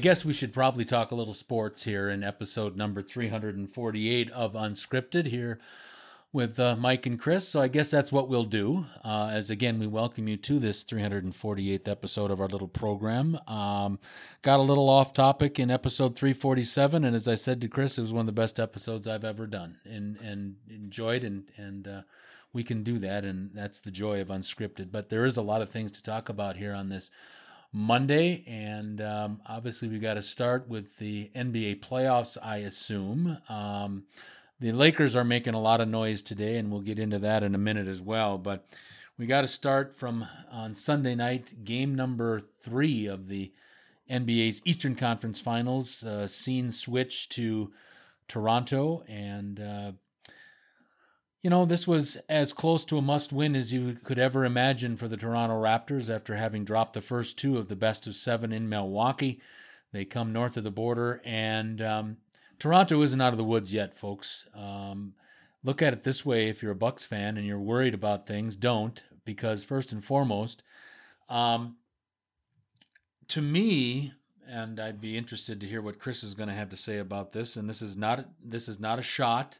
guess we should probably talk a little sports here in episode number 348 of Unscripted here with uh, Mike and Chris. So I guess that's what we'll do. Uh, as again, we welcome you to this 348th episode of our little program. Um, got a little off topic in episode 347, and as I said to Chris, it was one of the best episodes I've ever done, and and enjoyed, and and uh, we can do that, and that's the joy of Unscripted. But there is a lot of things to talk about here on this. Monday, and um, obviously we got to start with the NBA playoffs. I assume um, the Lakers are making a lot of noise today, and we'll get into that in a minute as well. But we got to start from on Sunday night, game number three of the NBA's Eastern Conference Finals. Uh, scene switch to Toronto, and uh, you know, this was as close to a must win as you could ever imagine for the Toronto Raptors after having dropped the first two of the best of seven in Milwaukee. They come north of the border, and um, Toronto isn't out of the woods yet, folks. Um, look at it this way if you're a Bucks fan and you're worried about things, don't, because first and foremost, um, to me, and I'd be interested to hear what Chris is going to have to say about this. And this is not this is not a shot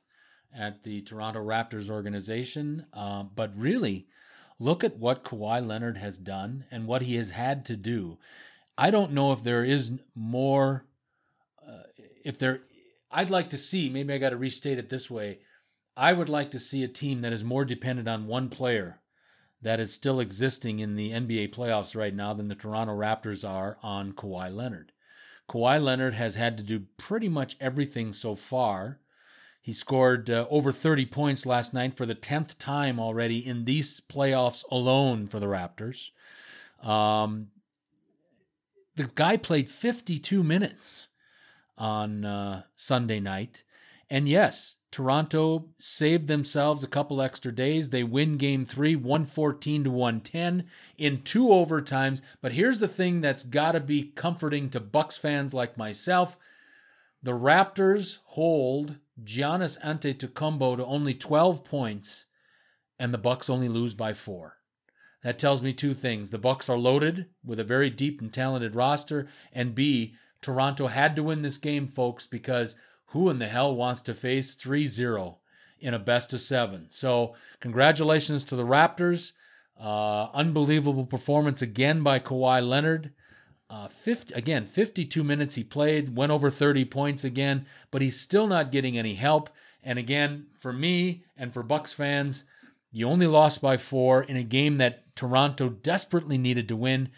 at the Toronto Raptors organization. Uh, but really, look at what Kawhi Leonard has done and what he has had to do. I don't know if there is more, uh, if there, I'd like to see, maybe I got to restate it this way. I would like to see a team that is more dependent on one player that is still existing in the NBA playoffs right now than the Toronto Raptors are on Kawhi Leonard. Kawhi Leonard has had to do pretty much everything so far he scored uh, over 30 points last night for the 10th time already in these playoffs alone for the Raptors. Um, the guy played 52 minutes on uh, Sunday night. And yes, Toronto saved themselves a couple extra days. They win game three, 114 to 110 in two overtimes. But here's the thing that's got to be comforting to Bucks fans like myself. The Raptors hold Giannis Antetokounmpo to only 12 points, and the Bucks only lose by four. That tells me two things: the Bucks are loaded with a very deep and talented roster, and B, Toronto had to win this game, folks, because who in the hell wants to face 3-0 in a best of seven? So, congratulations to the Raptors. Uh, unbelievable performance again by Kawhi Leonard. Uh, 50, again, 52 minutes he played, went over 30 points again, but he's still not getting any help. And again, for me and for Bucks fans, you only lost by four in a game that Toronto desperately needed to win.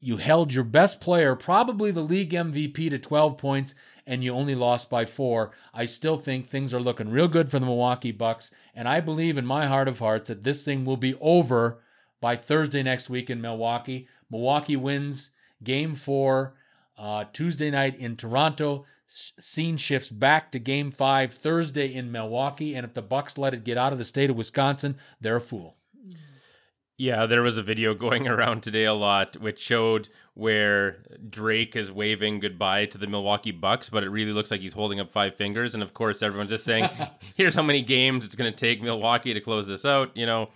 You held your best player, probably the league MVP, to 12 points, and you only lost by four. I still think things are looking real good for the Milwaukee Bucks, and I believe in my heart of hearts that this thing will be over by Thursday next week in Milwaukee. Milwaukee wins Game four, uh, Tuesday night in Toronto. scene shifts back to Game five Thursday in Milwaukee, and if the Bucks let it get out of the state of Wisconsin, they're a fool. Yeah, there was a video going around today a lot which showed where Drake is waving goodbye to the Milwaukee Bucks, but it really looks like he's holding up five fingers. And of course, everyone's just saying, here's how many games it's going to take Milwaukee to close this out, you know.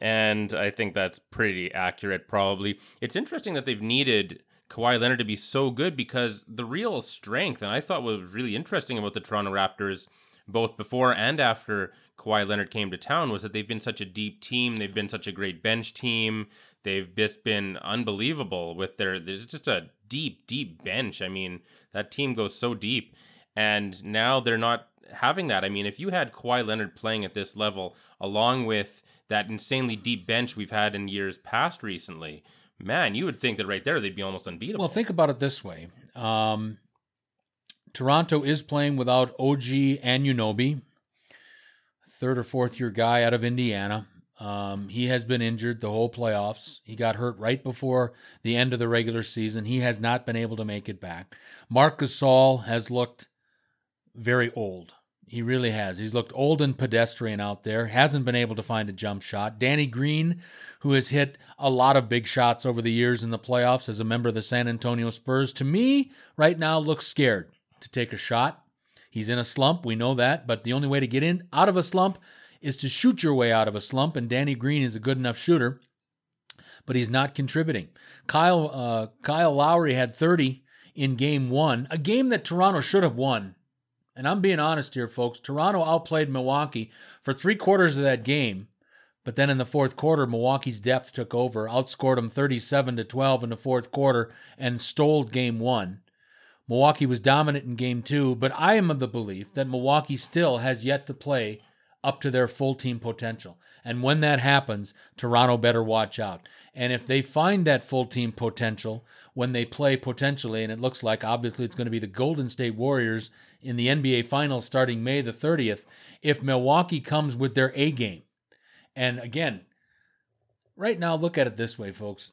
And I think that's pretty accurate, probably. It's interesting that they've needed Kawhi Leonard to be so good because the real strength, and I thought what was really interesting about the Toronto Raptors, both before and after Kawhi Leonard came to town, was that they've been such a deep team. They've been such a great bench team. They've just been unbelievable with their. There's just a deep, deep bench. I mean, that team goes so deep, and now they're not having that. I mean, if you had Kawhi Leonard playing at this level, along with that insanely deep bench we've had in years past recently, man, you would think that right there they'd be almost unbeatable. Well, think about it this way: um, Toronto is playing without OG Anunoby, third or fourth year guy out of Indiana. Um, he has been injured the whole playoffs. He got hurt right before the end of the regular season. He has not been able to make it back. Marc Gasol has looked very old. He really has. He's looked old and pedestrian out there. Hasn't been able to find a jump shot. Danny Green, who has hit a lot of big shots over the years in the playoffs as a member of the San Antonio Spurs, to me, right now looks scared to take a shot. He's in a slump. We know that. But the only way to get in out of a slump is to shoot your way out of a slump. And Danny Green is a good enough shooter, but he's not contributing. Kyle uh, Kyle Lowry had 30 in game one, a game that Toronto should have won. And I'm being honest here, folks. Toronto outplayed Milwaukee for three quarters of that game. But then in the fourth quarter, Milwaukee's depth took over, outscored them 37 to 12 in the fourth quarter, and stole game one. Milwaukee was dominant in game two, but I am of the belief that Milwaukee still has yet to play up to their full team potential. And when that happens, Toronto better watch out. And if they find that full team potential when they play potentially, and it looks like obviously it's going to be the Golden State Warriors in the NBA Finals starting May the 30th, if Milwaukee comes with their A game. And again, right now, look at it this way, folks.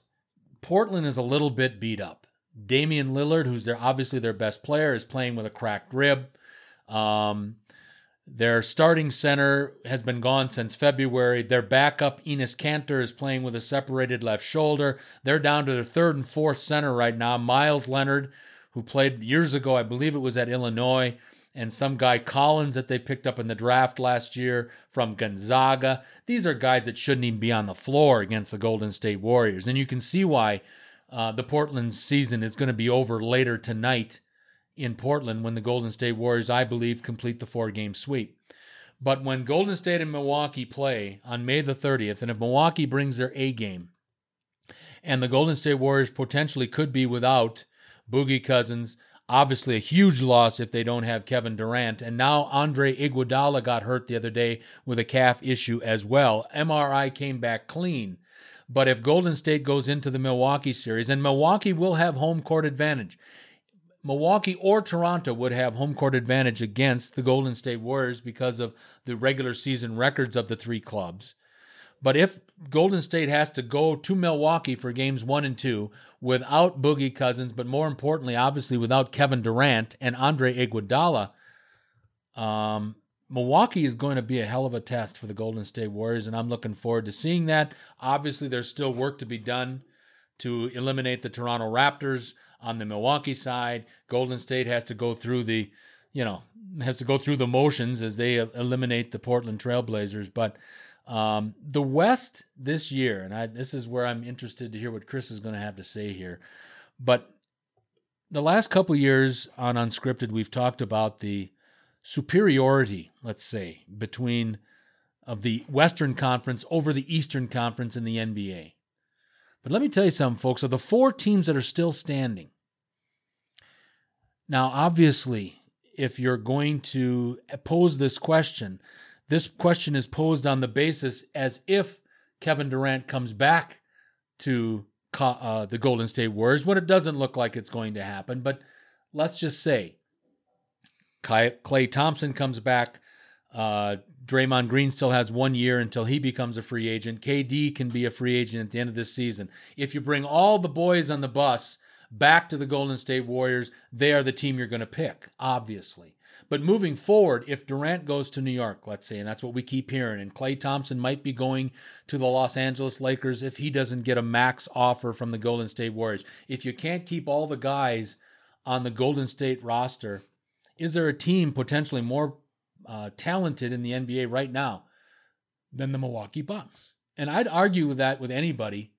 Portland is a little bit beat up. Damian Lillard, who's their obviously their best player, is playing with a cracked rib. Um, their starting center has been gone since February. Their backup, Enes Kanter, is playing with a separated left shoulder. They're down to their third and fourth center right now. Meyers Leonard, who played years ago, I believe it was at Illinois, and some guy Collins that they picked up in the draft last year from Gonzaga. These are guys that shouldn't even be on the floor against the Golden State Warriors. And you can see why uh, the Portland season is going to be over later tonight in Portland when the Golden State Warriors, I believe, complete the four game sweep. But when Golden State and Milwaukee play on May the 30th, and if Milwaukee brings their A game, and the Golden State Warriors potentially could be without Boogie Cousins, obviously a huge loss if they don't have Kevin Durant. And now Andre Iguodala got hurt the other day with a calf issue as well. MRI came back clean. But if Golden State goes into the Milwaukee series, and Milwaukee will have home court advantage, Milwaukee or Toronto would have home court advantage against the Golden State Warriors because of the regular season records of the three clubs. But if Golden State has to go to Milwaukee for games one and two without Boogie Cousins, but more importantly, obviously without Kevin Durant and Andre Iguodala, um, Milwaukee is going to be a hell of a test for the Golden State Warriors, and I'm looking forward to seeing that. Obviously, there's still work to be done to eliminate the Toronto Raptors on the Milwaukee side. Golden State has to go through the, you know, has to go through the motions as they eliminate the Portland Trailblazers. But um, the West this year, and I, this is where I'm interested to hear what Chris is going to have to say here. But the last couple years on Unscripted, we've talked about the superiority, let's say, between of the Western Conference over the Eastern Conference in the NBA. But let me tell you something, folks. Of the four teams that are still standing, now, obviously, if you're going to pose this question, this question is posed on the basis as if Kevin Durant comes back to uh, the Golden State Warriors, when it doesn't look like it's going to happen. But let's just say Klay Thompson comes back. Uh, Draymond Green still has one year until he becomes a free agent. KD can be a free agent at the end of this season. If you bring all the boys on the bus back to the Golden State Warriors, they are the team you're going to pick, obviously. But moving forward, if Durant goes to New York, let's say, and that's what we keep hearing, and Klay Thompson might be going to the Los Angeles Lakers if he doesn't get a max offer from the Golden State Warriors. If you can't keep all the guys on the Golden State roster, is there a team potentially more uh, talented in the NBA right now than the Milwaukee Bucks. And I'd argue that with anybody.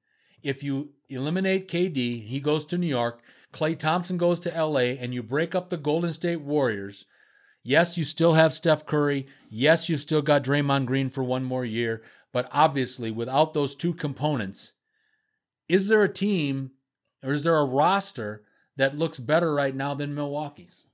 If you eliminate KD, he goes to New York, Klay Thompson goes to LA, and you break up the Golden State Warriors. Yes, you still have Steph Curry. Yes, you've still got Draymond Green for one more year. But obviously, without those two components, is there a team or is there a roster that looks better right now than Milwaukee's?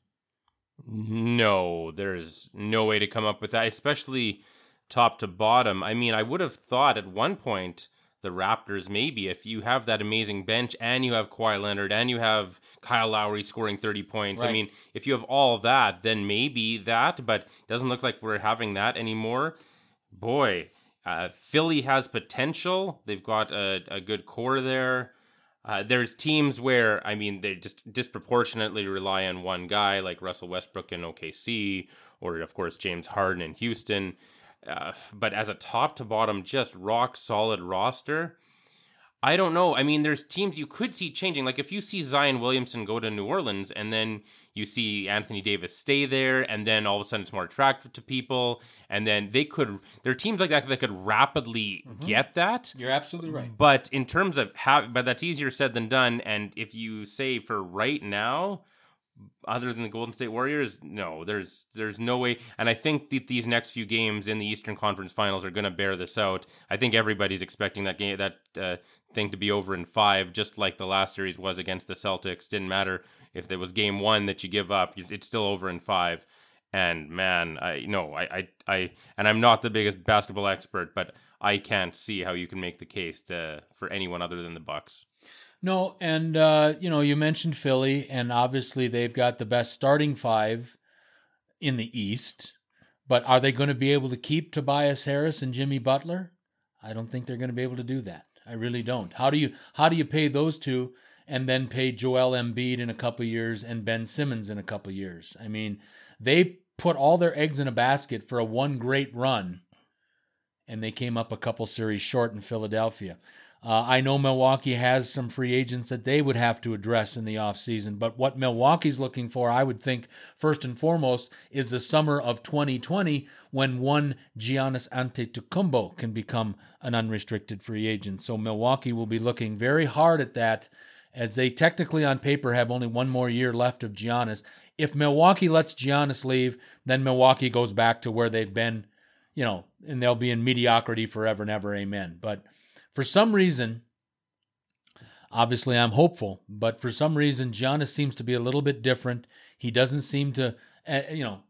No, there's no way to come up with that, especially top to bottom. I mean, I would have thought at one point the Raptors maybe if you have that amazing bench and you have Kawhi Leonard and you have Kyle Lowry scoring 30 points. Right. I mean, if you have all that, then maybe that, but it doesn't look like we're having that anymore. Boy, uh, Philly has potential. They've got a, a good core there. Uh, there's teams where I mean they just disproportionately rely on one guy, like Russell Westbrook in OKC, or of course James Harden in Houston. Uh, but as a top to bottom, just rock solid roster, I don't know. I mean, there's teams you could see changing. Like if you see Zion Williamson go to New Orleans and then you see Anthony Davis stay there, and then all of a sudden it's more attractive to people, and then they could. There are teams like that that could rapidly mm-hmm. get that. You're absolutely right. But in terms of how, but that's easier said than done. And if you say for right now, other than the Golden State Warriors, no, there's there's no way. And I think that these next few games in the Eastern Conference Finals are going to bear this out. I think everybody's expecting that game that uh, thing to be over in five, just like the last series was against the Celtics. Didn't matter if there was game one that you give up, it's still over in five. And man, I no, I I, I and I'm not the biggest basketball expert, but I can't see how you can make the case to, for anyone other than the Bucks. No, and uh, you know, you mentioned Philly, and obviously they've got the best starting five in the East. But are they going to be able to keep Tobias Harris and Jimmy Butler? I don't think they're going to be able to do that. I really don't. How do you how do you pay those two and then pay Joel Embiid in a couple years and Ben Simmons in a couple years? I mean, they put all their eggs in a basket for a one great run, and they came up a couple series short in Philadelphia. Uh, I know Milwaukee has some free agents that they would have to address in the offseason, but what Milwaukee's looking for, I would think, first and foremost, is the summer of 2020 when one Giannis Antetokounmpo can become an unrestricted free agent. So Milwaukee will be looking very hard at that as they technically on paper have only one more year left of Giannis. If Milwaukee lets Giannis leave, then Milwaukee goes back to where they've been, you know, and they'll be in mediocrity forever and ever. Amen. But for some reason, obviously I'm hopeful, but for some reason, Giannis seems to be a little bit different. He doesn't seem to, uh, you know,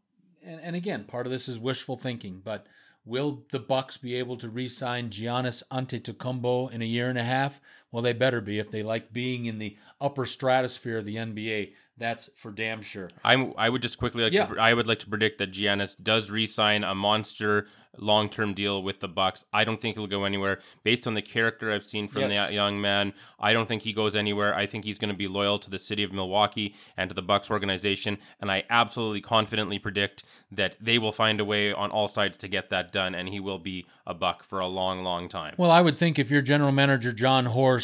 and, and again, part of this is wishful thinking, but will the Bucks be able to re-sign Giannis Antetokounmpo in a year and a half? Well, they better be if they like being in the upper stratosphere of the NBA. That's for damn sure. I'm. I would just quickly like. Yeah. To, I would like to predict that Giannis does re-sign a monster long-term deal with the Bucks. I don't think he'll go anywhere based on the character I've seen from yes. the young man. I don't think he goes anywhere. I think he's going to be loyal to the city of Milwaukee and to the Bucks organization, and I absolutely confidently predict that they will find a way on all sides to get that done and he will be a Buck for a long long time. Well, I would think if you're general manager Jon Horst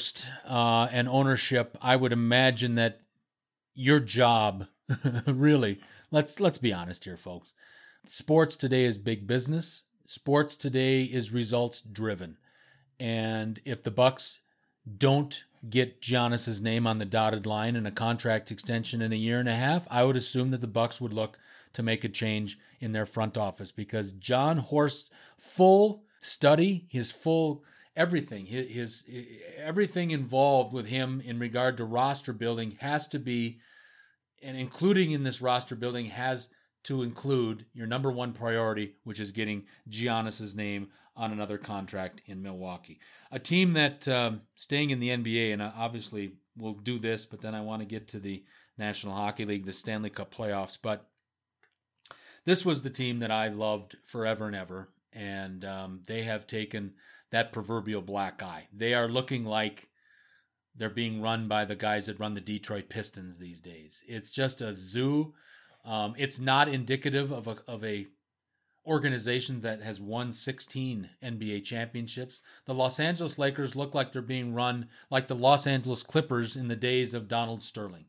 uh, and ownership, I would imagine that your job really let's let's be honest here folks. Sports today is big business sports today is results driven. And if the Bucks don't get Giannis's name on the dotted line in a contract extension in a year and a half, I would assume that the Bucks would look to make a change in their front office because Jon Horst's full study, his full everything, his, his everything involved with him in regard to roster building has to be and including in this roster building has to include your number one priority, which is getting Giannis's name on another contract in Milwaukee. A team that um, staying in the NBA, and obviously we'll do this, but then I want to get to the National Hockey League, the Stanley Cup playoffs. But this was the team that I loved forever and ever, and um, they have taken that proverbial black eye. They are looking like they're being run by the guys that run the Detroit Pistons these days. It's just a zoo um, it's not indicative of a of a organization that has won 16 NBA championships. The Los Angeles Lakers look like they're being run like the Los Angeles Clippers in the days of Donald Sterling.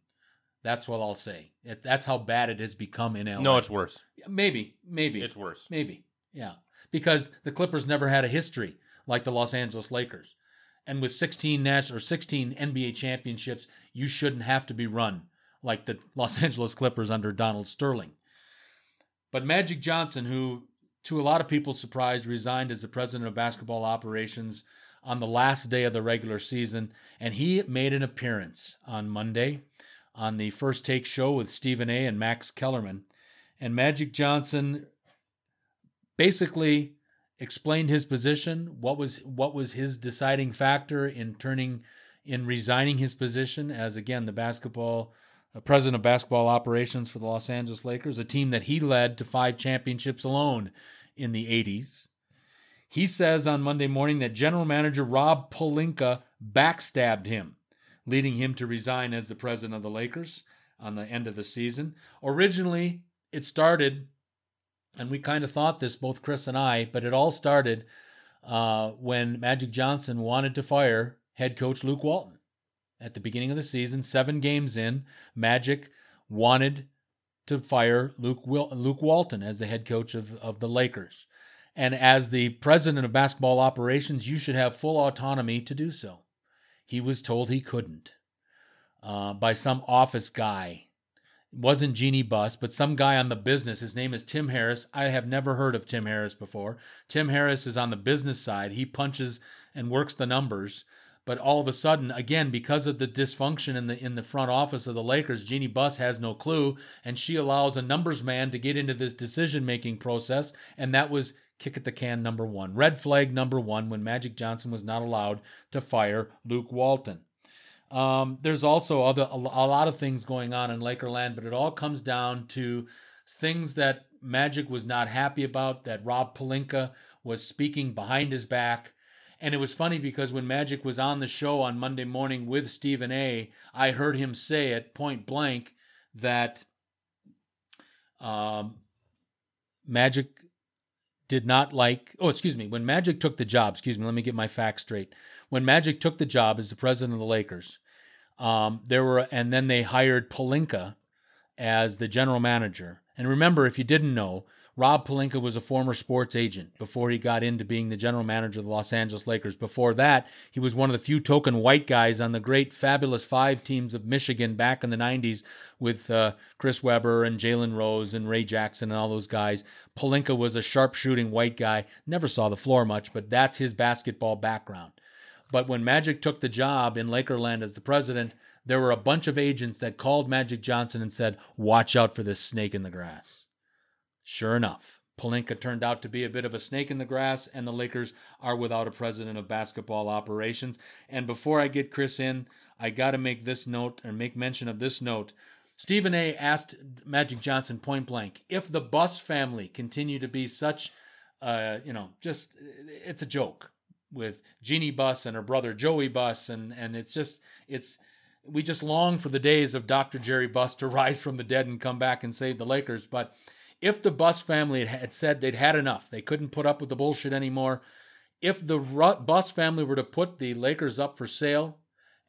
That's what I'll say. It, that's how bad it has become in LA. No, it's worse. Maybe, maybe it's worse. Maybe, yeah, because the Clippers never had a history like the Los Angeles Lakers, and with 16 national or 16 NBA championships, you shouldn't have to be run like the Los Angeles Clippers under Donald Sterling. But Magic Johnson, who to a lot of people's surprise resigned as the president of basketball operations on the last day of the regular season, and he made an appearance on Monday on the First Take show with Stephen A. and Max Kellerman. And Magic Johnson basically explained his position, what was what was his deciding factor in turning in resigning his position as again the basketball uh, president of basketball operations for the Los Angeles Lakers, a team that he led to five championships alone in the 80s. He says on Monday morning that general manager Rob Pelinka backstabbed him, leading him to resign as the president of the Lakers on the end of the season. Originally, it started, and we kind of thought this, both Chris and I, but it all started uh, when Magic Johnson wanted to fire head coach Luke Walton. At the beginning of the season, seven games in, Magic wanted to fire Luke Wil- Luke Walton as the head coach of, of the Lakers. And as the president of basketball operations, you should have full autonomy to do so. He was told he couldn't uh, by some office guy. Wasn't Jeanie Buss, but some guy on the business. His name is Tim Harris. I have never heard of Tim Harris before. Tim Harris is on the business side. He punches and works the numbers. But all of a sudden, again, because of the dysfunction in the in the front office of the Lakers, Jeanie Buss has no clue, and she allows a numbers man to get into this decision making process, and that was kick at the can number one, red flag number one, when Magic Johnson was not allowed to fire Luke Walton. Um, there's also other a, lot of things going on in Lakerland, but it all comes down to things that Magic was not happy about. That Rob Pelinka was speaking behind his back. And it was funny because when Magic was on the show on Monday morning with Stephen A, I heard him say at point blank that um, Magic did not like, oh, excuse me, when Magic took the job, excuse me, let me get my facts straight. When Magic took the job as the president of the Lakers, um, there were, and then they hired Pelinka as the general manager. And remember, if you didn't know, Rob Pelinka was a former sports agent before he got into being the general manager of the Los Angeles Lakers. Before that, he was one of the few token white guys on the great Fabulous Five teams of Michigan back in the 90s with uh, Chris Webber and Jalen Rose and Ray Jackson and all those guys. Pelinka was a sharp shooting white guy, never saw the floor much, but that's his basketball background. But when Magic took the job in Lakerland as the president, there were a bunch of agents that called Magic Johnson and said, Watch out for this snake in the grass. Sure enough, Pelinka turned out to be a bit of a snake in the grass, and the Lakers are without a president of basketball operations. And before I get Chris in, I got to make this note or make mention of this note. Stephen A. asked Magic Johnson point blank if the Buss family continue to be such, uh, you know, just it's a joke with Jeanie Buss and her brother Joey Buss, and and it's just it's we just long for the days of Dr. Jerry Buss to rise from the dead and come back and save the Lakers, but if the Buss family had said they'd had enough, they couldn't put up with the bullshit anymore. If the Buss family were to put the Lakers up for sale,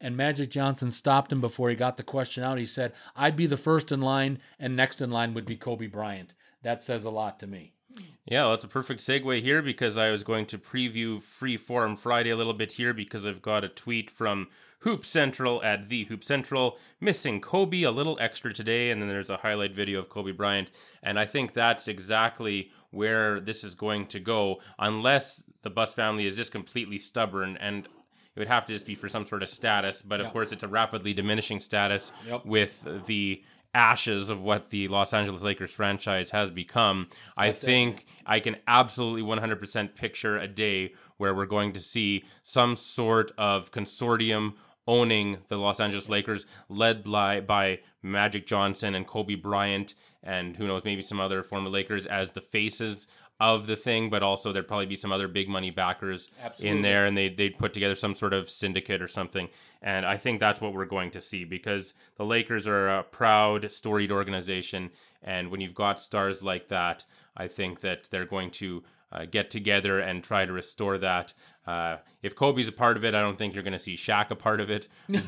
and Magic Johnson stopped him before he got the question out, he said, "I'd be the first in line, and next in line would be Kobe Bryant." That says a lot to me. Yeah, well, that's a perfect segue here because I was going to preview Free Forum Friday a little bit here because I've got a tweet from Hoop Central at the Hoop Central, missing Kobe a little extra today, and then there's a highlight video of Kobe Bryant. And I think that's exactly where this is going to go, unless the Buss family is just completely stubborn and it would have to just be for some sort of status, but of course it's a rapidly diminishing status Yep. with the ashes of what the Los Angeles Lakers franchise has become. I think I can absolutely 100% picture a day where we're going to see some sort of consortium owning the Los Angeles Lakers, led by, by Magic Johnson and Kobe Bryant, and who knows, maybe some other former Lakers as the faces of the thing, but also there'd probably be some other big money backers Absolutely. in there, and they they'd put together some sort of syndicate or something. And I think that's what we're going to see because the Lakers are a proud, storied organization, and when you've got stars like that, I think that they're going to uh, get together and try to restore that. Uh, if Kobe's a part of it, I don't think you're going to see Shaq a part of it. well,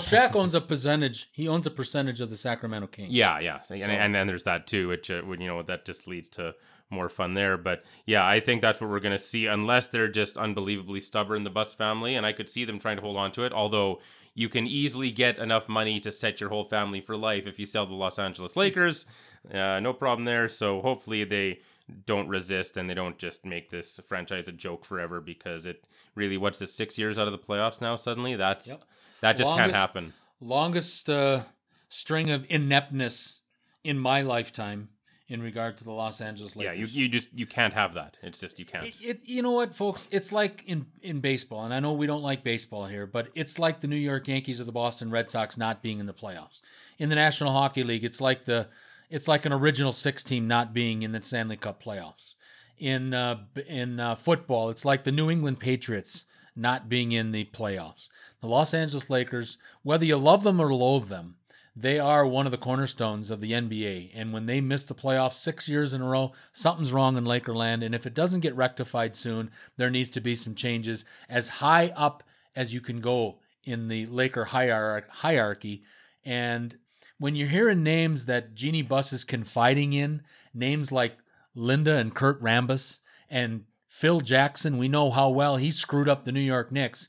Shaq owns a percentage. He owns a percentage of the Sacramento Kings. Yeah, yeah, and, and then there's that too, which uh, would you know that just leads to more fun there. But yeah, I think that's what we're going to see, unless they're just unbelievably stubborn, the Buss family, and I could see them trying to hold on to it. Although you can easily get enough money to set your whole family for life if you sell the Los Angeles Lakers, uh, no problem there. So hopefully they don't resist and they don't just make this franchise a joke forever because it really what's the six years out of the playoffs now suddenly that's Yep. that just can't happen Longest uh, string of ineptness in my lifetime in regard to the Los Angeles Lakers. yeah you, you just you can't have that it's just you can't It, it, you know what, folks? It's like in in baseball, and I know we don't like baseball here, but it's like the New York Yankees or the Boston Red Sox not being in the playoffs. In the National Hockey League, it's like the it's like an original six team not being in the Stanley Cup playoffs. In uh, in uh, football, it's like the New England Patriots not being in the playoffs. The Los Angeles Lakers, whether you love them or loathe them, they are one of the cornerstones of the NBA. And when they miss the playoffs six years in a row, something's wrong in Lakerland. And if it doesn't get rectified soon, there needs to be some changes. As high up as you can go in the Laker hierarchy. And when you're hearing names that Jeanie Buss is confiding in, names like Linda and Kurt Rambis and Phil Jackson, we know how well he screwed up the New York Knicks.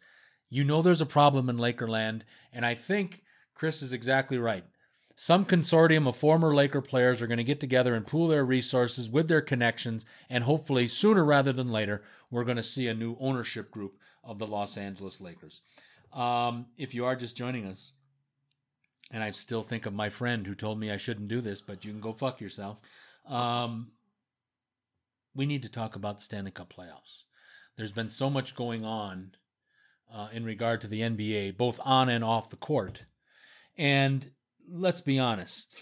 You know there's a problem in Lakerland. And I think Chris is exactly right. Some consortium of former Laker players are going to get together and pool their resources with their connections, and hopefully, sooner rather than later, we're going to see a new ownership group of the Los Angeles Lakers. Um, if you are just joining us, and I still think of my friend who told me I shouldn't do this, but you can go fuck yourself. Um, we need to talk about the Stanley Cup playoffs. There's been so much going on uh, in regard to the NBA, both on and off the court. And let's be honest,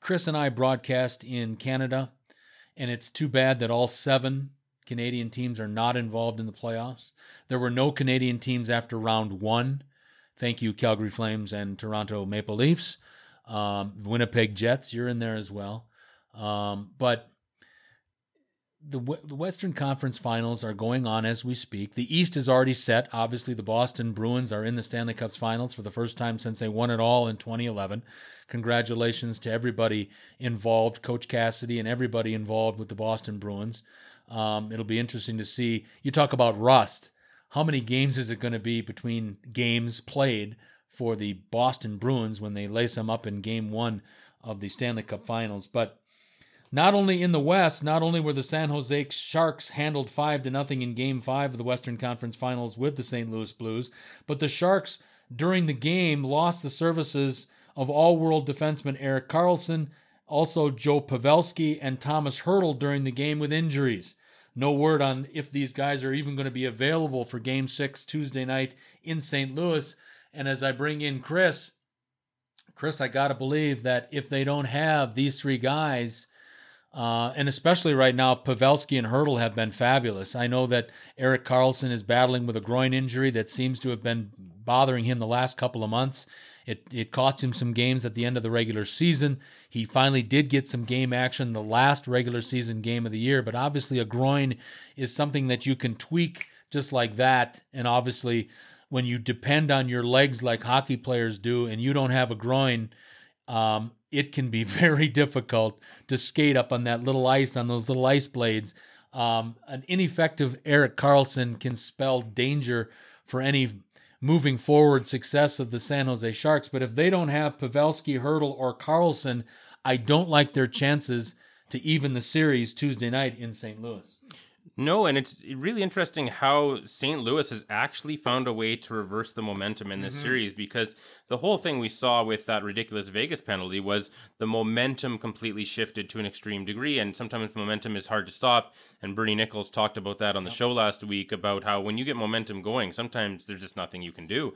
Chris and I broadcast in Canada, and it's too bad that all seven Canadian teams are not involved in the playoffs. There were no Canadian teams after round one. Thank you, Calgary Flames and Toronto Maple Leafs. Um, Winnipeg Jets, you're in there as well. Um, but the, the Western Conference Finals are going on as we speak. The East is already set. Obviously, the Boston Bruins are in the Stanley Cup Finals for the first time since they won it all in 2011. Congratulations to everybody involved, Coach Cassidy and everybody involved with the Boston Bruins. Um, it'll be interesting to see. You talk about rust. How many games is it going to be between games played for the Boston Bruins when they lace them up in game one of the Stanley Cup Finals? But not only in the West, not only were the San Jose Sharks handled 5 to nothing in game 5 of the Western Conference Finals with the St. Louis Blues, but the Sharks during the game lost the services of all-world defenseman Erik Karlsson, also Joe Pavelski and Tomas Hertl during the game with injuries. No word on if these guys are even going to be available for game 6 Tuesday night in St. Louis. And as I bring in Chris, Chris, I got to believe that if they don't have these three guys, uh, and especially right now, Pavelski and Hertl have been fabulous. I know that Erik Karlsson is battling with a groin injury that seems to have been bothering him the last couple of months. It, it cost him some games at the end of the regular season. He finally did get some game action the last regular season game of the year, but obviously a groin is something that you can tweak just like that. And obviously, when you depend on your legs like hockey players do and you don't have a groin, um, it can be very difficult to skate up on that little ice on those little ice blades. Um, an ineffective Erik Karlsson can spell danger for any moving forward success of the San Jose Sharks. But if they don't have Pavelski, Hertl, or Karlsson, I don't like their chances to even the series Tuesday night in St. Louis. No, and it's really interesting how St. Louis has actually found a way to reverse the momentum in this mm-hmm. series because the whole thing we saw with that ridiculous Vegas penalty was the momentum completely shifted to an extreme degree. And sometimes momentum is hard to stop. And Bernie Nicholls talked about that on the show last week about how when you get momentum going, sometimes there's just nothing you can do.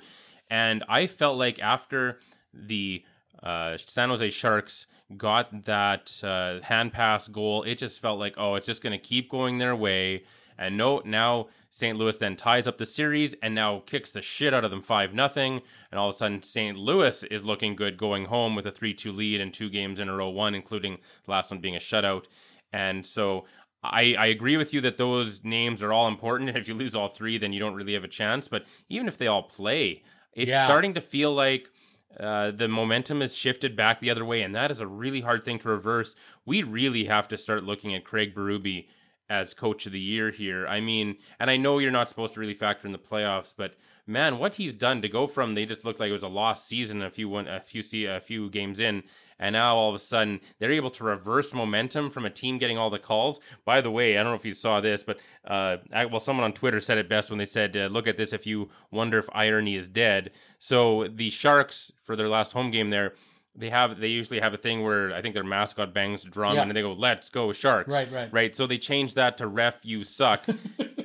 And I felt like after the uh, San Jose Sharks got that uh, hand pass goal, it just felt like, oh, it's just going to keep going their way. And no, now St. Louis then ties up the series and now kicks the shit out of them 5 nothing. And all of a sudden, St. Louis is looking good going home with a 3 2 lead and two games in a row, one, including the last one being a shutout. And so I, I agree with you that those names are all important. If you lose all three, then you don't really have a chance. But even if they all play, it's yeah. starting to feel like uh, the momentum has shifted back the other way, and that is a really hard thing to reverse. We really have to start looking at Craig Berube as coach of the year here. I mean, and I know you're not supposed to really factor in the playoffs, but man, what he's done to go from they just looked like it was a lost season a few one a few see a few games in and now all of a sudden they're able to reverse momentum from a team getting all the calls. By the way, I don't know if you saw this, but uh, I, well, someone on Twitter said it best when they said, uh, "Look at this if you wonder if irony is dead." So the Sharks for their last home game there they have they usually have a thing where I think their mascot bangs the drum yeah. and they go, "Let's go Sharks!" Right, right, right. So they changed that to "Ref, you suck."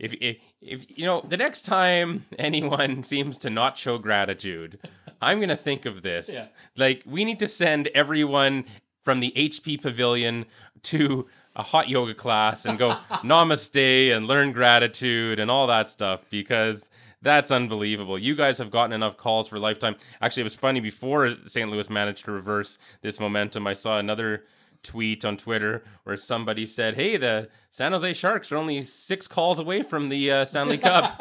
if, if if you know the next time anyone seems to not show gratitude, I'm gonna think of this. Yeah. Like we need to send everyone from the HP Pavilion to a hot yoga class and go namaste and learn gratitude and all that stuff because that's unbelievable. You guys have gotten enough calls for lifetime. Actually, it was funny before St. Louis managed to reverse this momentum. I saw another tweet on Twitter where somebody said, "Hey, the San Jose Sharks are only six calls away from the uh, Stanley Cup."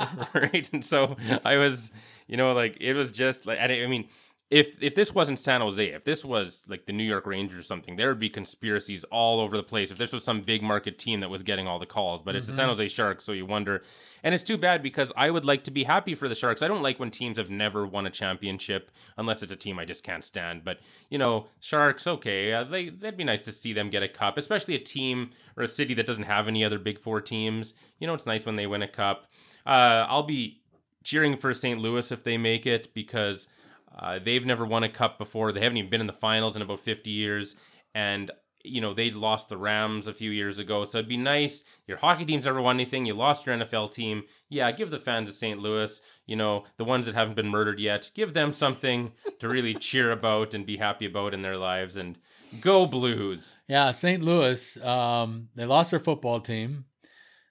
right, and so I was, you know, like it was just like I mean if if this wasn't San Jose, if this was like the New York Rangers or something, there would be conspiracies all over the place. If this was some big market team that was getting all the calls, but it's mm-hmm. the San mm-hmm. Jose Sharks, so you wonder. And it's too bad because I would like to be happy for the Sharks. I don't like when teams have never won a championship unless it's a team I just can't stand. But you know, Sharks, okay, uh, they that'd be nice to see them get a cup, especially a team or a city that doesn't have any other Big Four teams. You know, it's nice when they win a cup. Uh, I'll be cheering for St. Louis if they make it because uh, they've never won a cup before. They haven't even been in the finals in about 50 years. And, you know, they lost the Rams a few years ago. So it'd be nice. Your hockey team's never won anything. You lost your NFL team. Yeah, give the fans of St. Louis, you know, the ones that haven't been murdered yet, give them something to really cheer about and be happy about in their lives. And go Blues. Yeah, St. Louis, um, they lost their football team.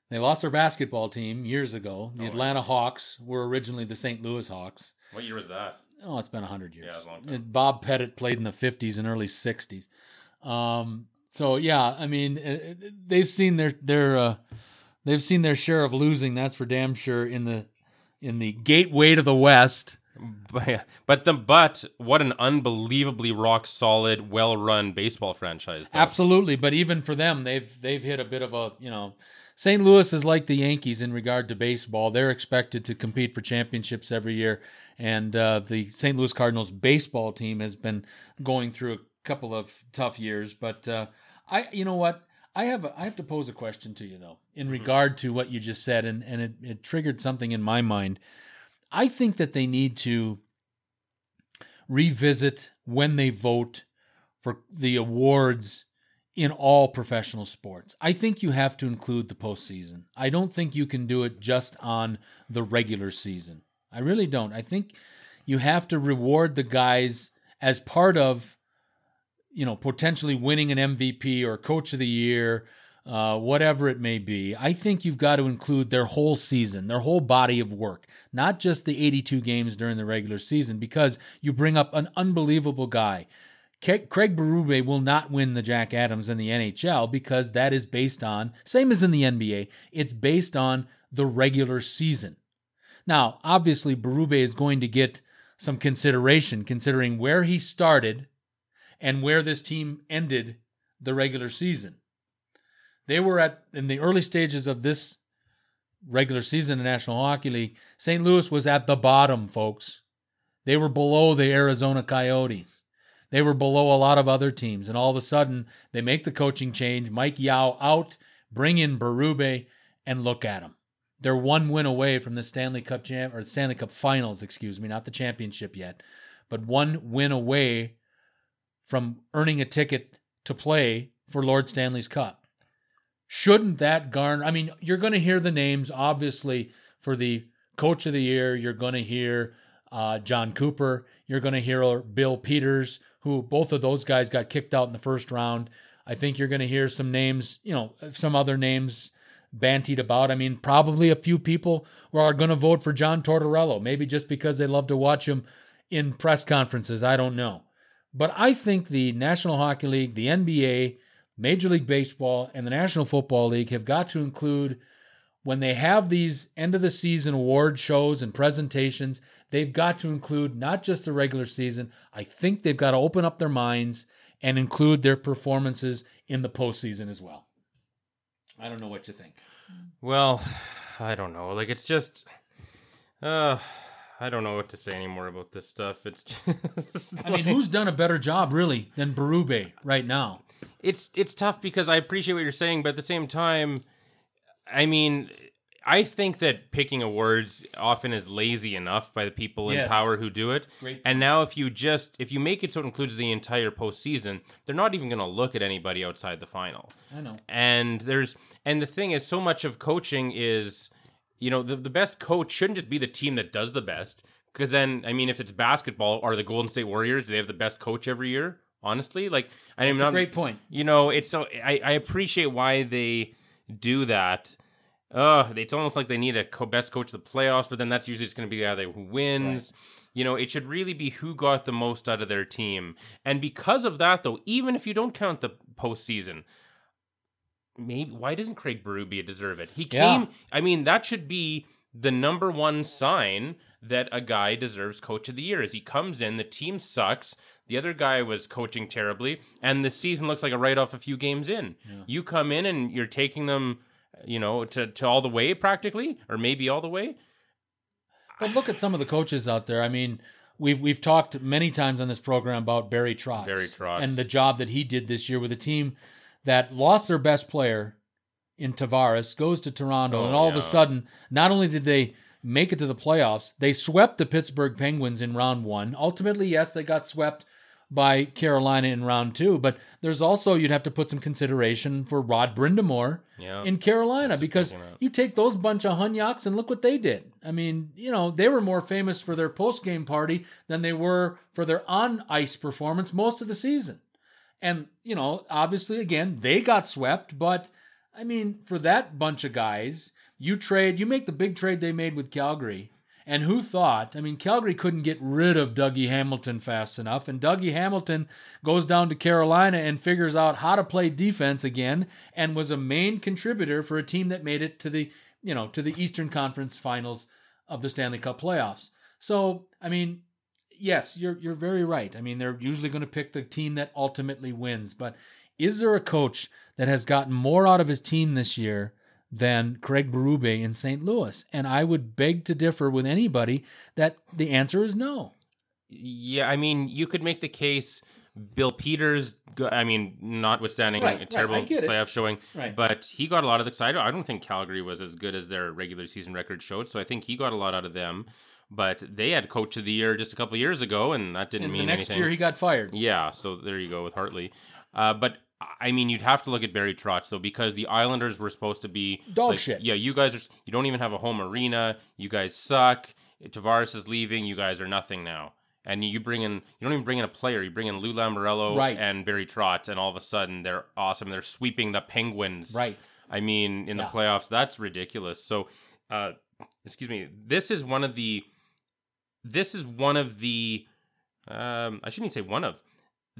They lost their basketball team years ago. The oh, Atlanta Hawks were originally the St. Louis Hawks. What year was that? Oh, it's been hundred years. Yeah, a long time. Bob Pettit played in the fifties and early sixties. Um, so yeah, I mean, uh, uh, they've seen their their uh, they've seen their share of losing. That's for damn sure in the in the gateway to the West. But, but the but what an unbelievably rock solid, well run baseball franchise. Though. Absolutely, but even for them, they've they've hit a bit of a you know St. Louis is like the Yankees in regard to baseball. They're expected to compete for championships every year, and uh, the St. Louis Cardinals baseball team has been going through a couple of tough years. But uh, I, you know what, I have a, I have to pose a question to you though in mm-hmm. regard to what you just said, and and it, it triggered something in my mind. I think that they need to revisit when they vote for the awards in all professional sports. I think you have to include the postseason. I don't think you can do it just on the regular season. I really don't. I think you have to reward the guys as part of, you know, potentially winning an MVP or coach of the year, uh, whatever it may be. I think you've got to include their whole season, their whole body of work, not just the 82 games during the regular season, because you bring up an unbelievable guy Craig Berube will not win the Jack Adams in the NHL because that is based on, same as in the NBA, it's based on the regular season. Now, obviously, Berube is going to get some consideration considering where he started and where this team ended the regular season. They were at, in the early stages of this regular season in the National Hockey League, St. Louis was at the bottom, folks. They were below the Arizona Coyotes. They were below a lot of other teams, and all of a sudden they make the coaching change. Mike Yeo out, bring in Berube, and look at them. They're one win away from the Stanley Cup champ or Stanley Cup Finals, excuse me, not the championship yet, but one win away from earning a ticket to play for Lord Stanley's Cup. Shouldn't that garner? I mean, you're going to hear the names, obviously, for the coach of the year. You're going to hear uh, Jon Cooper. You're going to hear Bill Peters who both of those guys got kicked out in the first round. I think you're going to hear some names, you know, some other names bantied about. I mean, probably a few people are going to vote for John Tortorella, maybe just because they love to watch him in press conferences. I don't know. But I think the National Hockey League, the NBA, Major League Baseball, and the National Football League have got to include when they have these end of the season award shows and presentations, they've got to include not just the regular season. I think they've got to open up their minds and include their performances in the postseason as well. I don't know what you think. Well, I don't know. Like it's just uh I don't know what to say anymore about this stuff. It's just I mean, who's done a better job really than Berube right now? It's it's tough because I appreciate what you're saying, but at the same time, I mean, I think that picking awards often is lazy enough by the people yes. in power who do it. Great. And now, if you just if you make it so it includes the entire postseason, they're not even going to look at anybody outside the final. I know. And there's and the thing is, so much of coaching is, you know, the the best coach shouldn't just be the team that does the best. Because then, I mean, if it's basketball, are the Golden State Warriors? Do they have the best coach every year? Honestly, like I am not. A great point. You know, it's so I, I appreciate why they do that uh, it's almost like they need a co- best coach of the playoffs, but then that's usually just going to be the guy who wins. You know, it should really be who got the most out of their team. And because of that, though, even if you don't count the postseason, maybe why doesn't Craig Berube deserve it? He came. Yeah. I mean, that should be the number one sign that a guy deserves coach of the year. As he comes in, the team sucks. The other guy was coaching terribly, and the season looks like a write off a few games in. You come in and you're taking them, you know, to, to all the way practically, or maybe all the way. But look at some of the coaches out there. I mean, we've we've talked many times on this program about Barry Trotz, Barry Trotz. and the job that he did this year with a team that lost their best player in Tavares, goes to Toronto, Oh, and all of a sudden, not only did they make it to the playoffs, they swept the Pittsburgh Penguins in round one. Ultimately, yes, they got swept by Carolina in round two, but there's also you'd have to put some consideration for Rod Brind'Amour Yeah. in Carolina because you take those bunch of hunyaks and look what they did. I mean, you know, they were more famous for their post game party than they were for their on ice performance most of the season. And, you know, obviously, again, they got swept, but I mean, for that bunch of guys, you trade, you make the big trade they made with Calgary. And who thought? I mean, Calgary couldn't get rid of Dougie Hamilton fast enough. And Dougie Hamilton goes down to Carolina and figures out how to play defense again and was a main contributor for a team that made it to the, you know, to the Eastern Conference finals of the Stanley Cup playoffs. So, I mean, yes, you're you're very right. I mean, they're usually going to pick the team that ultimately wins, but is there a coach that has gotten more out of his team this year than Craig Berube in St. Louis? And I would beg to differ with anybody that the answer is no. Yeah, I mean, you could make the case. Bill Peters, I mean, notwithstanding Right, a terrible I get it. playoff showing, Right. but he got a lot of the excited. I don't think Calgary was as good as their regular season record showed, so I think he got a lot out of them. But they had coach of the year just a couple years ago, and that didn't And mean the next anything. year he got fired. Yeah, so there you go with Hartley. Uh, but I mean, you'd have to look at Barry Trotz though, because the Islanders were supposed to be Dog like, shit. Yeah, you guys are. You don't even have a home arena. You guys suck. Tavares is leaving. You guys are nothing now. And you bring in. You don't even bring in a player. You bring in Lou Lamoriello Right. and Barry Trotz, and all of a sudden they're awesome. They're sweeping the Penguins. Right. I mean, in the Yeah. playoffs, that's ridiculous. So, uh, excuse me. This is one of the. This is one of the. Um, I shouldn't even say one of.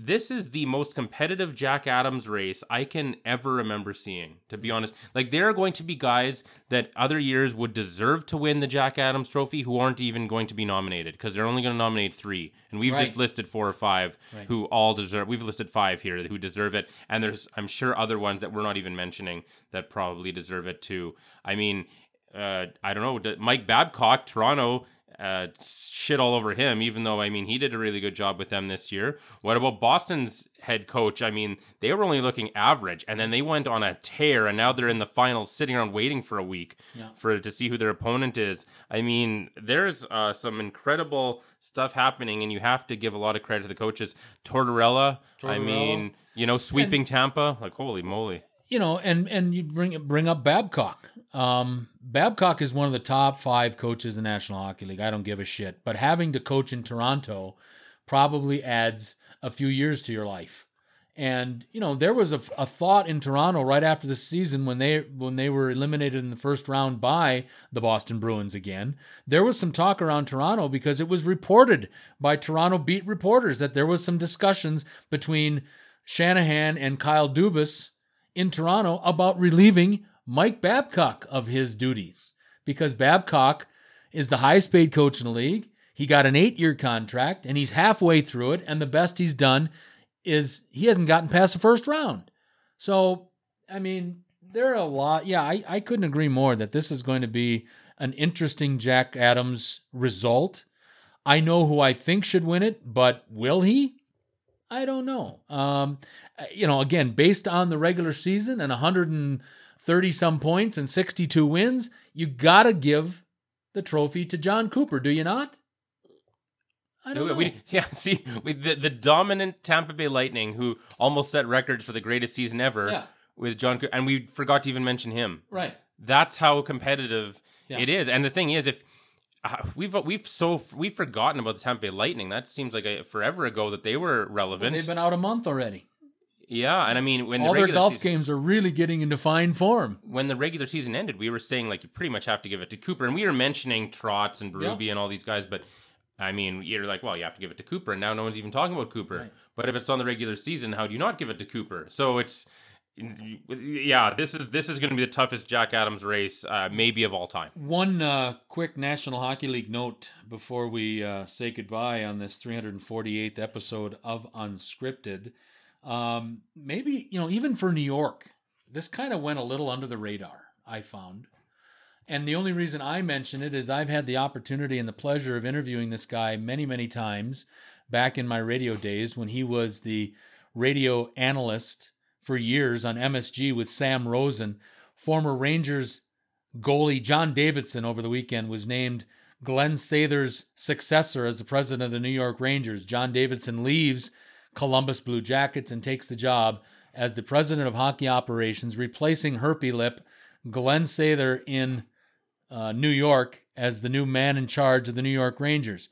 This is the most competitive Jack Adams race I can ever remember seeing. To be honest, like there are going to be guys that other years would deserve to win the Jack Adams Trophy who aren't even going to be nominated because they're only going to nominate three, and we've just listed four or five Right. who all deserve. We've listed five here who deserve it, and there's I'm sure other ones that we're not even mentioning that probably deserve it too. I mean, uh, I don't know. Mike Babcock, Toronto, uh, shit all over him. Even though I mean he did a really good job with them this year. What about Boston's head coach? I mean they were only looking average, and then they went on a tear, and now they're in the finals, sitting around waiting for a week Yeah. for to see who their opponent is. I mean, there's uh, some incredible stuff happening, and you have to give a lot of credit to the coaches. Tortorella, I mean, you know, sweeping Tampa, like holy moly. You know, and and you bring bring up Babcock. Um, Babcock is one of the top five coaches in the National Hockey League. I don't give a shit, but having to coach in Toronto probably adds a few years to your life. And you know, there was a, a thought in Toronto right after the season when they when they were eliminated in the first round by the Boston Bruins again. There was some talk around Toronto because it was reported by Toronto beat reporters that there was some discussions between Shanahan and Kyle Dubas in Toronto about relieving Mike Babcock of his duties because Babcock is the highest paid coach in the league. He got an eight year contract and he's halfway through it. And the best he's done is he hasn't gotten past the first round. So, I mean, there are a lot. Yeah, I, I couldn't agree more that this is going to be an interesting Jack Adams result. I know who I think should win it, but will he? I don't know. Um, uh, you know, again, based on the regular season and 130 some points and 62 wins, you got to give the trophy to Jon Cooper, do you not? I don't We- know. we- yeah, see, we, the, the dominant Tampa Bay Lightning, who almost set records for the greatest season ever Yeah. with John, Co- and we forgot to even mention him. right. That's how competitive Yeah. it is. And the thing is, if uh, we've we've so we've forgotten about the Tampa Bay Lightning, that seems like a forever ago that they were Well, relevant. they've been out a month already. Yeah, and I mean when All the their golf season, games are really getting into fine form. when the regular season ended, we were saying like you pretty much have to give it to Cooper, and we were mentioning Trotz and Berube and all these guys, but I mean you're like, well, you have to give it to Cooper, and now no one's even talking about Cooper. Right. But if it's on the regular season, how do you not give it to Cooper? So it's yeah, this is this is going to be the toughest Jack Adams race, uh, maybe of all time. One uh, quick National Hockey League note before we uh, say goodbye on this 348th episode of Unscripted. Um, maybe, you know, even for New York, this kind of went a little under the radar, I found. And the only reason I mention it is I've had the opportunity and the pleasure of interviewing this guy many, many times back in my radio days when he was the radio analyst for years on MSG with Sam Rosen. Former Rangers goalie John Davidson over the weekend was named Glenn Sather's successor as the president of the New York Rangers. John Davidson leaves Columbus Blue Jackets and takes the job as the president of hockey operations, replacing Herpy Lip, Glenn Sather in uh, New York as the new man in charge of the New York Rangers.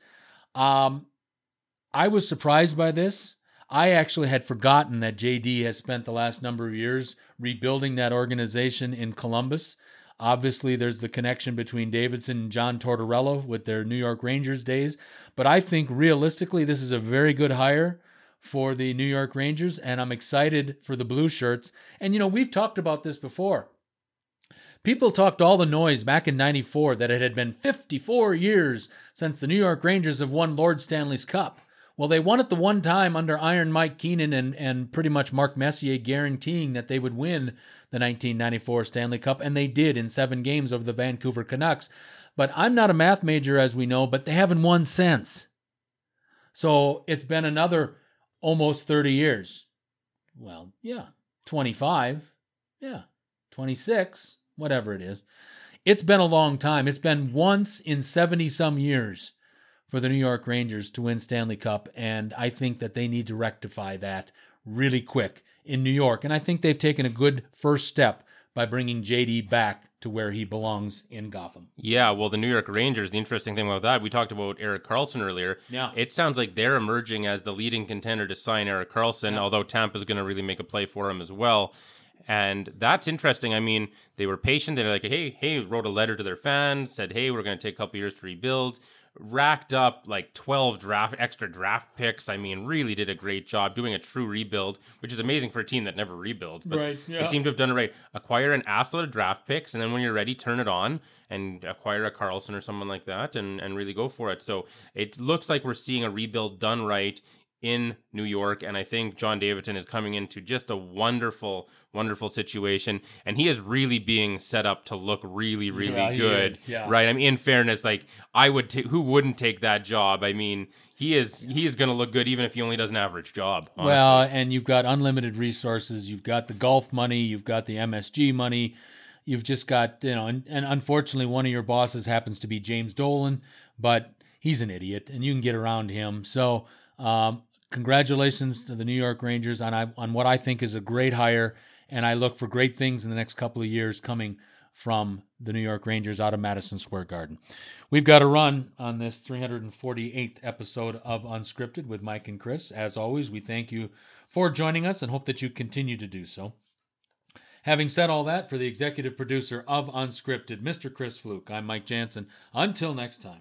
Um, I was surprised by this. I actually had forgotten that JD has spent the last number of years rebuilding that organization in Columbus. Obviously, there's the connection between Davidson and John Tortorella with their New York Rangers days. But I think realistically, this is a very good hire for the New York Rangers, and I'm excited for the blue shirts. And, you know, we've talked about this before. People talked all the noise back in 94 that it had been 54 years since the New York Rangers have won Lord Stanley's Cup. Well, they won it the one time under Iron Mike Keenan and, and pretty much Mark Messier guaranteeing that they would win the 1994 Stanley Cup, and they did in seven games over the Vancouver Canucks. But I'm not a math major, as we know, but they haven't won since. So it's been another almost 30 years. Well, yeah, 25, yeah, 26, whatever it is. It's been a long time. It's been once in 70 some years for the New York Rangers to win Stanley Cup, and I think that they need to rectify that really quick in New York. And I think they've taken a good first step by bringing JD back to where he belongs in Gotham. Yeah, well, the New York Rangers, the interesting thing about that, we talked about Erik Karlsson earlier. Yeah. It sounds like they're emerging as the leading contender to sign Erik Karlsson, Yeah. although Tampa's going to really make a play for him as well. And that's interesting. I mean, they were patient. They're like, hey, hey, wrote a letter to their fans, said, hey, we're going to take a couple years to rebuild. Racked up like 12 draft extra draft picks. I mean, really did a great job doing a true rebuild, which is amazing for a team that never rebuilds. But Right, yeah. they seem to have done it right. Acquire an assload of draft picks, and then when you're ready, turn it on and acquire a Karlsson or someone like that, and and really go for it. So it looks like we're seeing a rebuild done right in New York, and I think John Davidson is coming into just a wonderful, wonderful situation, and he is really being set up to look really, really Yeah, good, yeah. right? I mean, in fairness, like I would, ta- who wouldn't take that job? I mean, he is he is going to look good even if he only does an average job. Honestly. Well, and you've got unlimited resources. You've got the golf money. You've got the MSG money. You've just got, you know, and, and unfortunately, one of your bosses happens to be James Dolan, but he's an idiot and you can get around him. So, um, congratulations to the New York Rangers on, on what I think is a great hire. And I look for great things in the next couple of years coming from the New York Rangers out of Madison Square Garden. We've got a run on this 348th episode of Unscripted with Mike and Chris. As always, we thank you for joining us and hope that you continue to do so. Having said all that, for the executive producer of Unscripted, Mr. Chris Fluke, I'm Mike Jansen. Until next time.